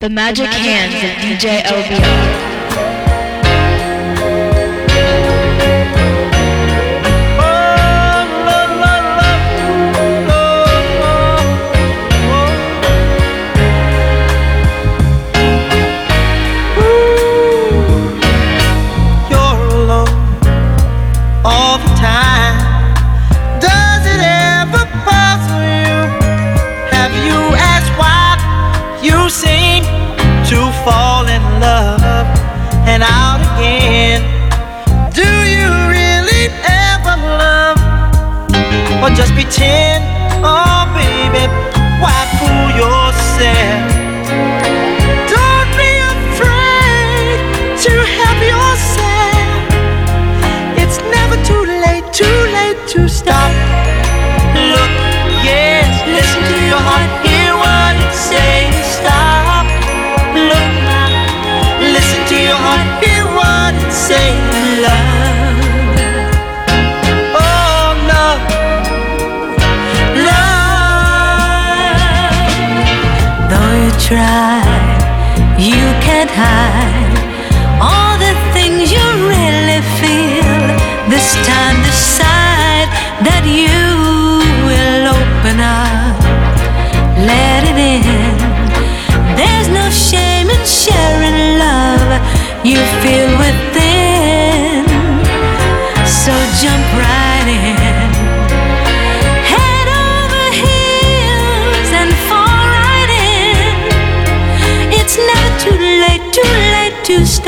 The magic, the magic hands, hands of DJ LBR. pretend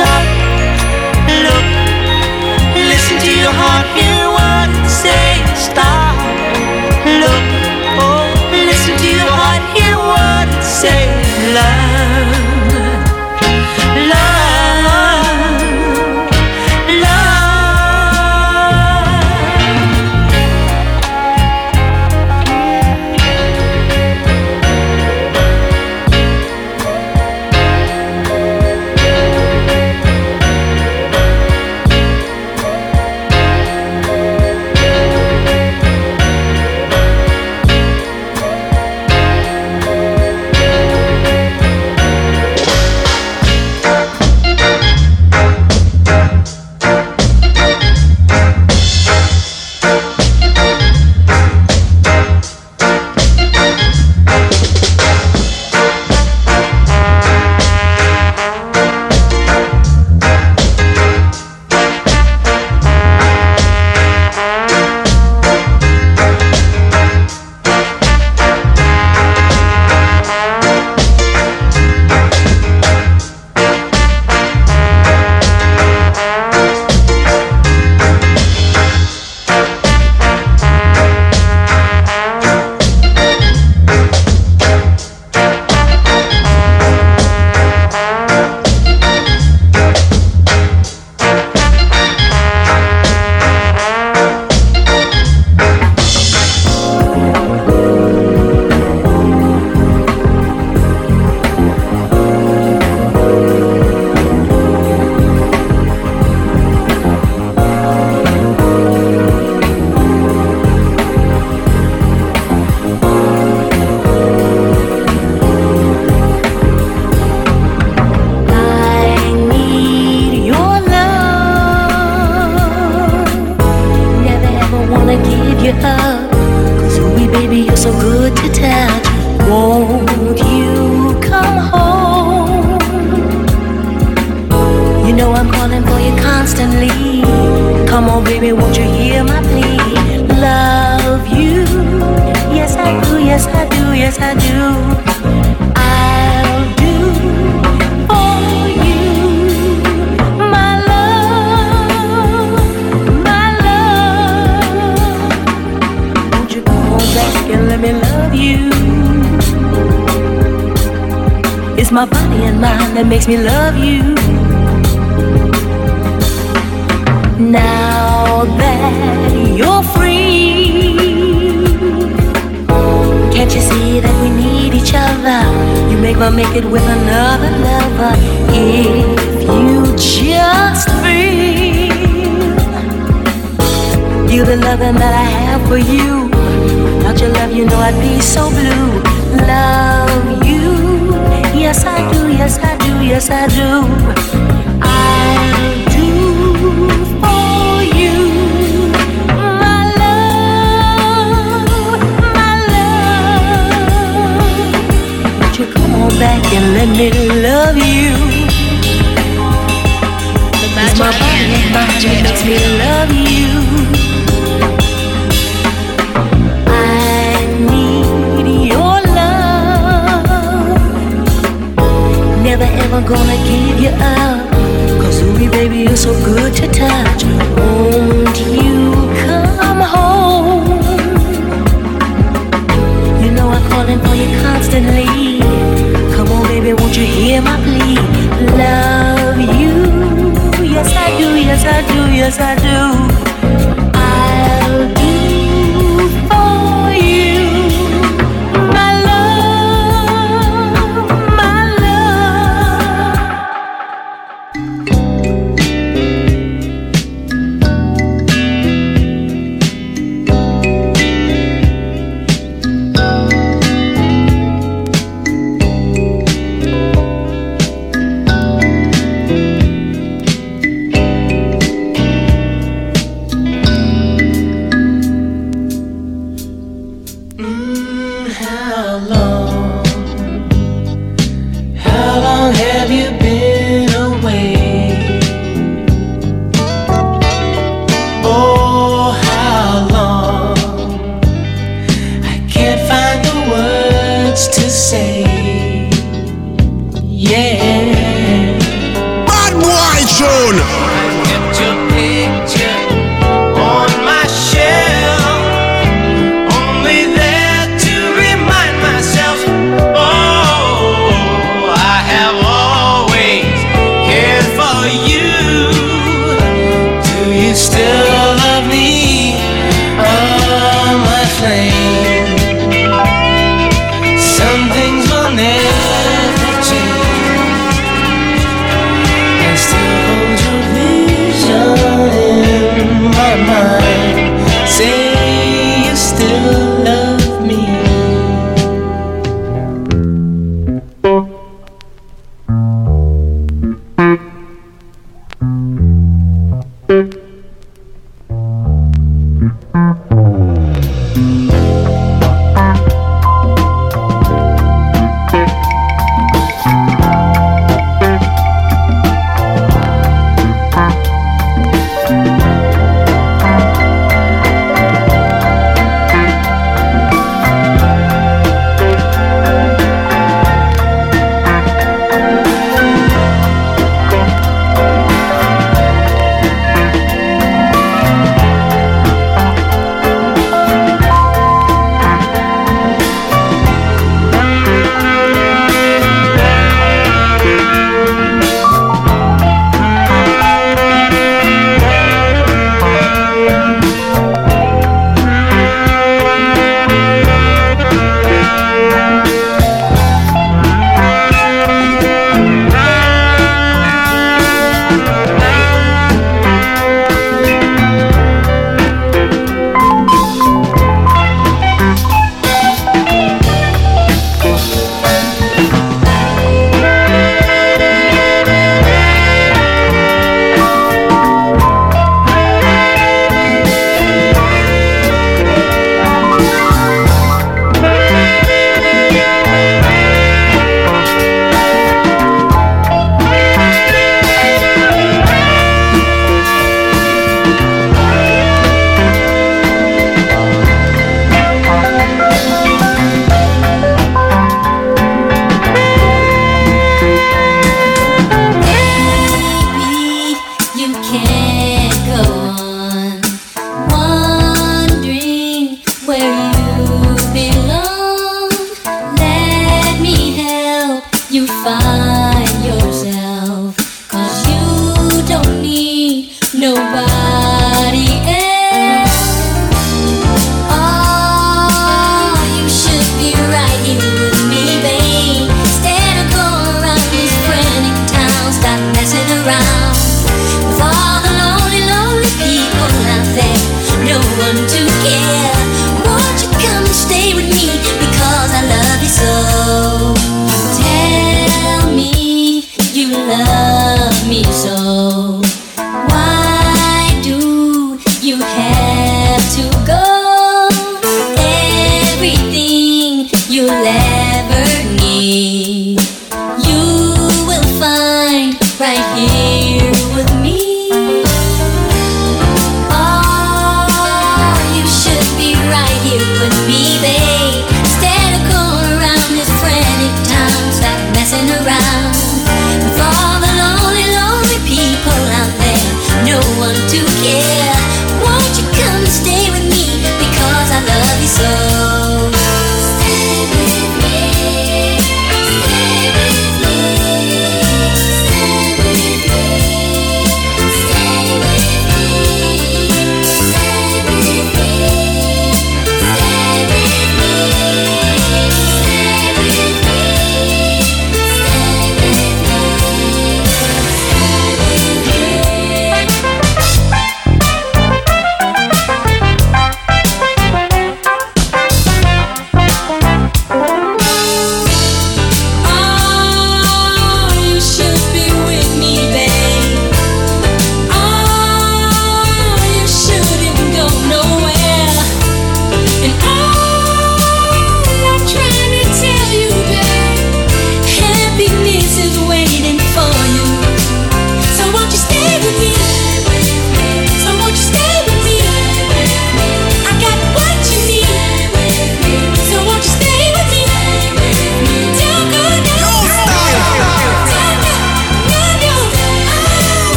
start It's my body and mind that makes me love you. Now that you're free, can't you see that we need each other? You make my make it with another lover. If you just feel you the loving that I have for you. Without your love, you know I'd be so blue. Love you yes I do, yes I do, yes I do. I'll do for you, my love, my love. Won't you come on back and let me love you? The My magic body and mind DJ makes me love you. Never ever gonna give you up. Cause ooh, baby, you're so good to touch. Won't you come home? You know I'm calling for you constantly. Come on, baby, won't you hear my plea? Love you. Yes, I do, yes, I do, yes, I do. Have you been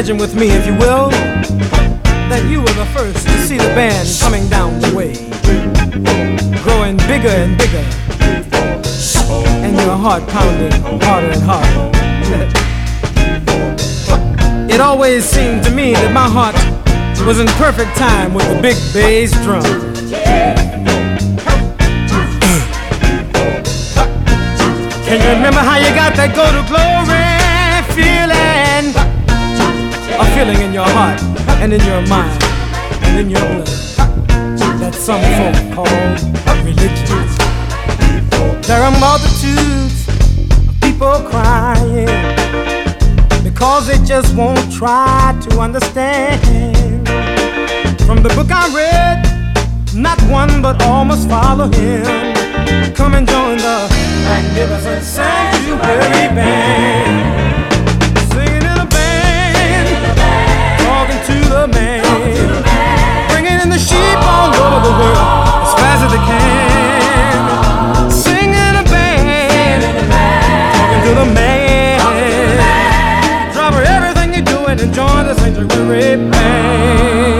imagine with me, if you will, that you were the first to see the band coming down the way, growing bigger and bigger, and your heart pounding harder and harder. it always seemed to me that my heart was in perfect time with the big bass drum. Can you remember how you got that go to glory feeling? a feeling in your heart and in your mind and in your blood that some folk call religion. There are multitudes of people crying because they just won't try to understand. From the book I read, not one but all must follow him. Come and join the magnificent sanctuary band. Singing in a band, talking to the man. Bringing in the sheep all over the world as fast as they can. Singing a band, talking to the man. Drop everything you're doing and join the sanctuary band.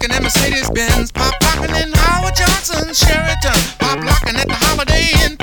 rocking in Mercedes Benz, pop locking in Howard Johnson, Sheraton, pop locking at the Holiday Inn.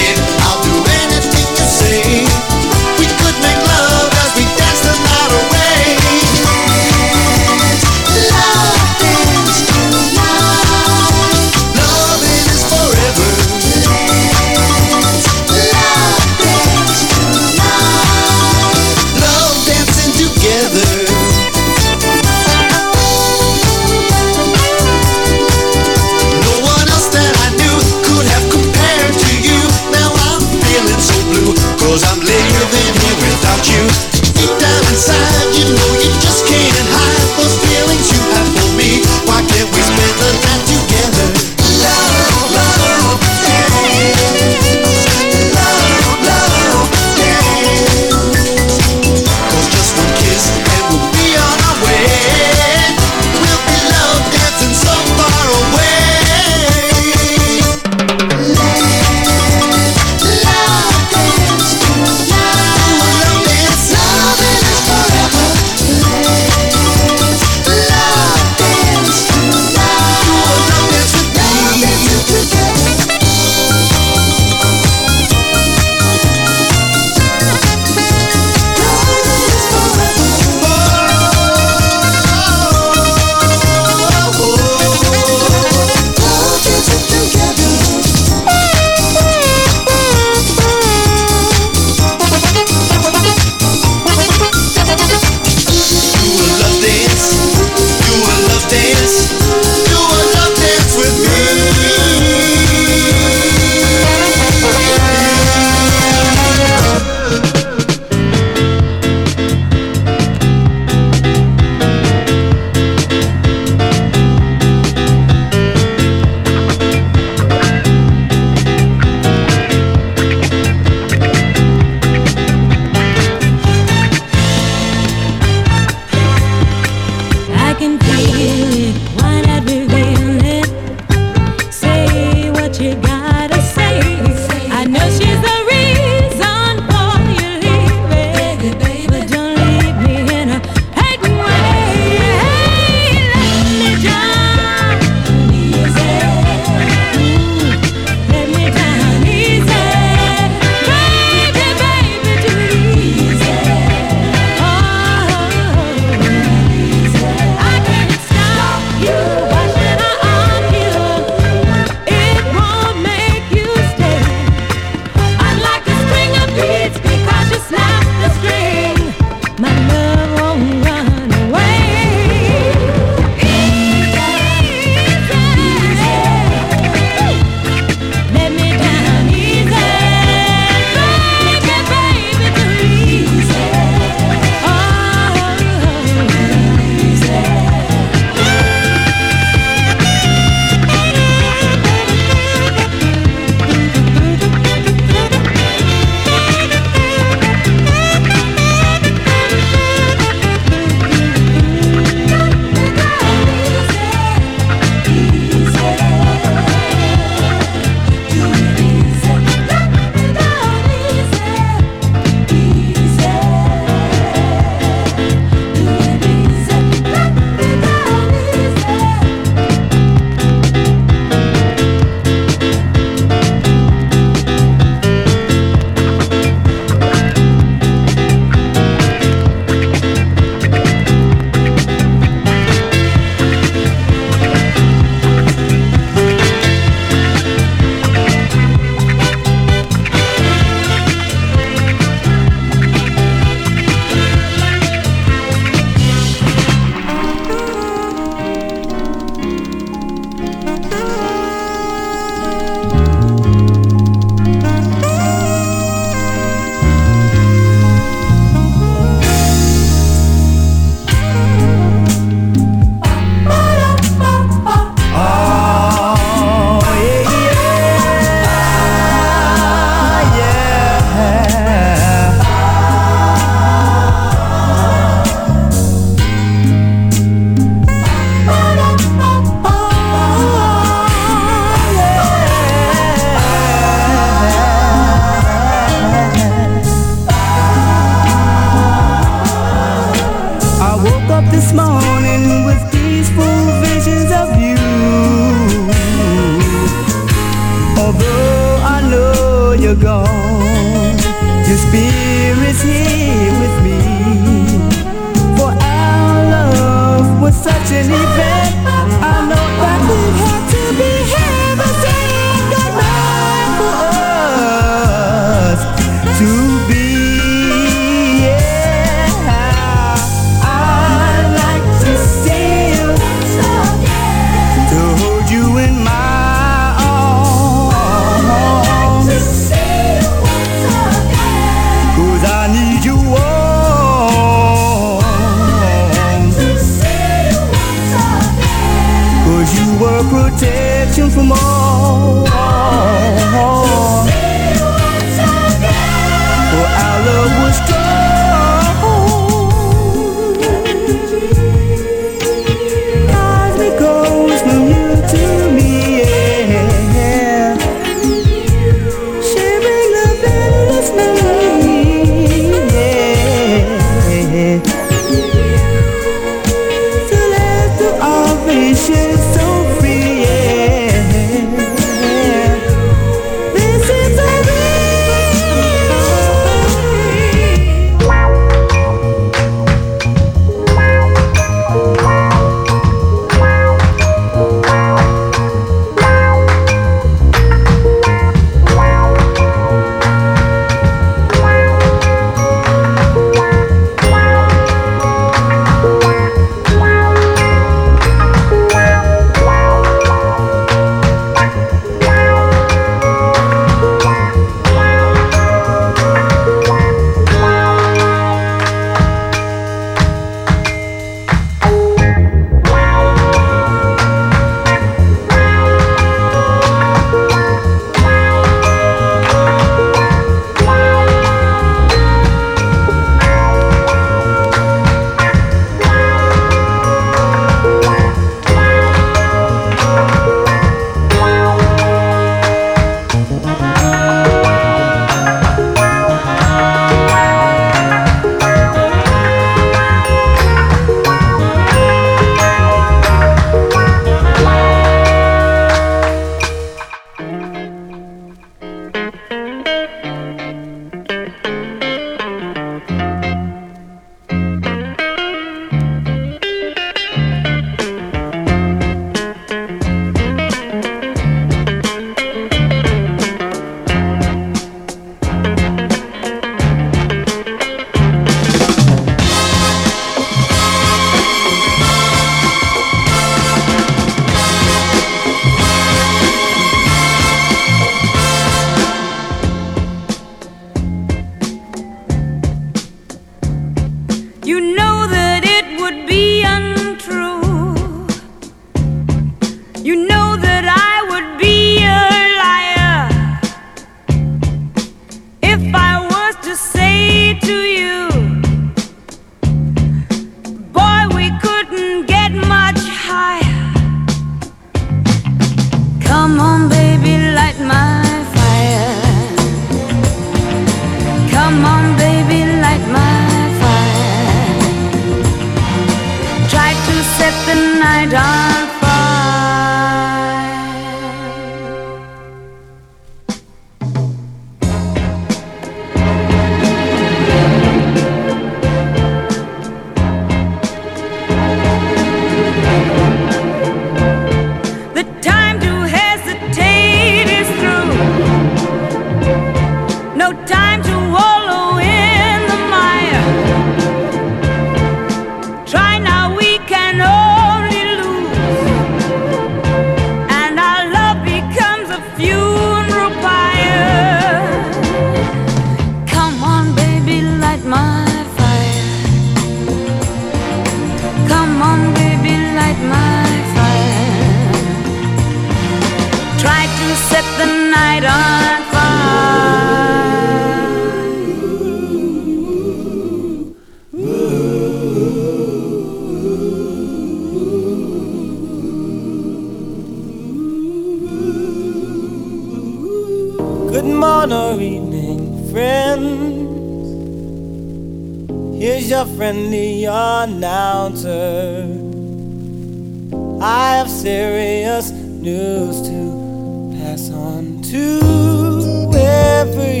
serious news to pass on to everybody.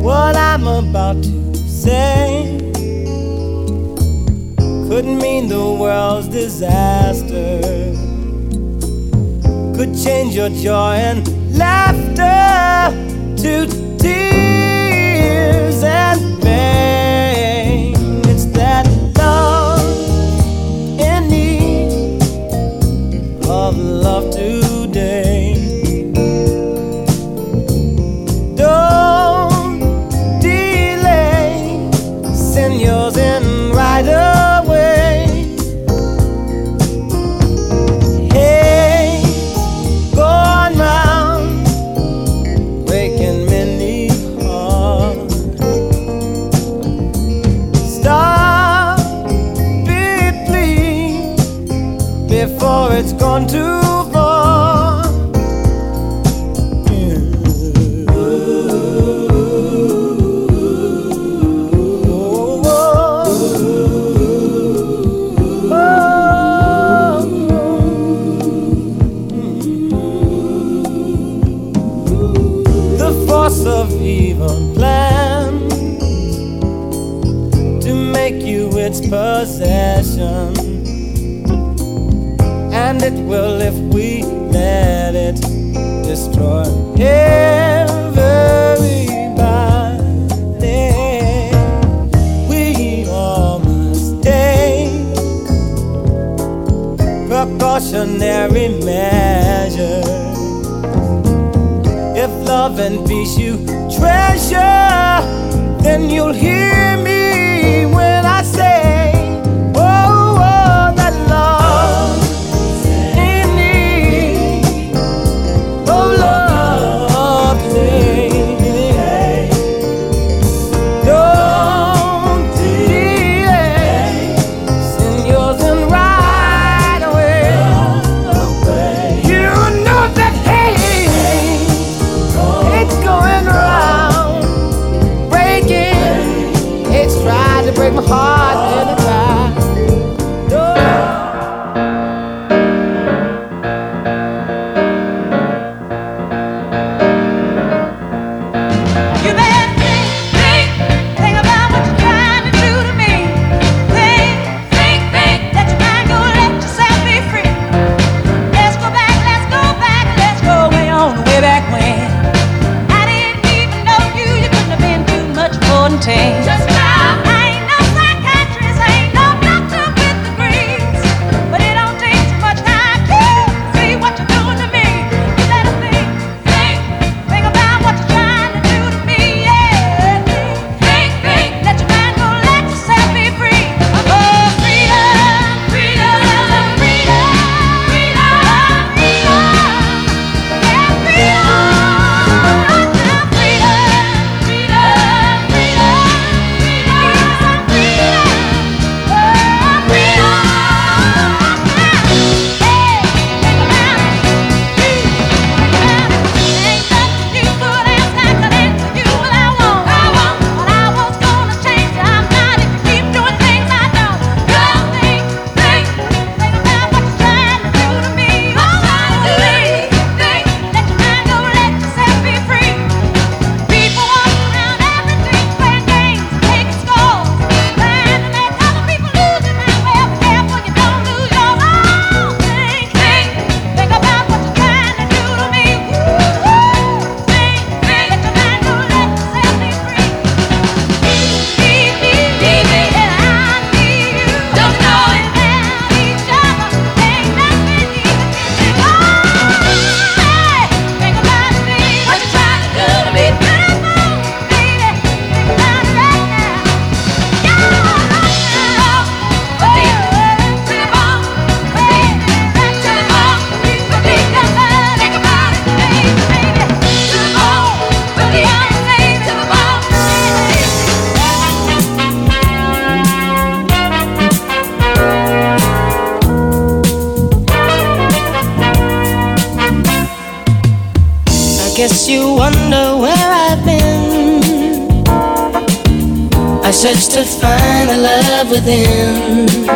What I'm about to say could mean the world's disaster, could change your joy and laughter to love and peace you treasure, then you'll hear. search to find the love within.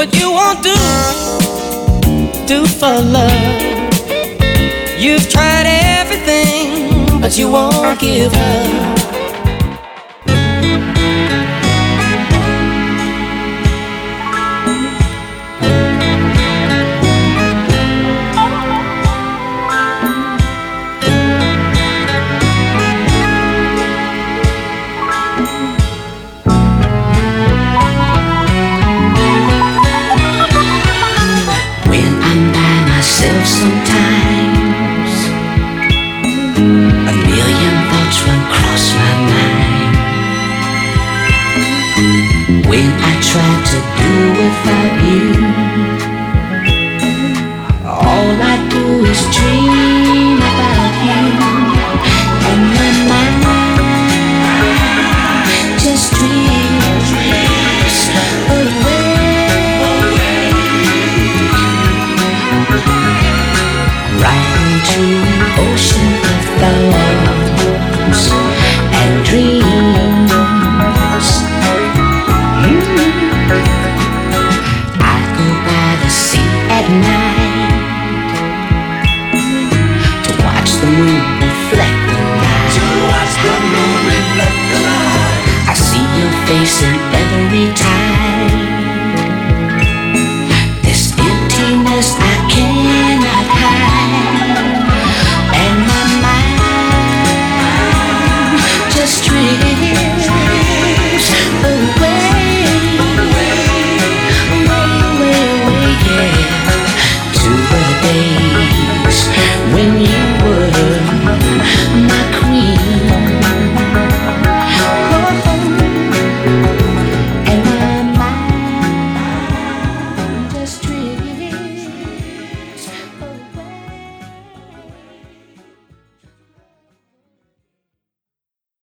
What you won't do, do for love. You've tried everything, but you won't give up.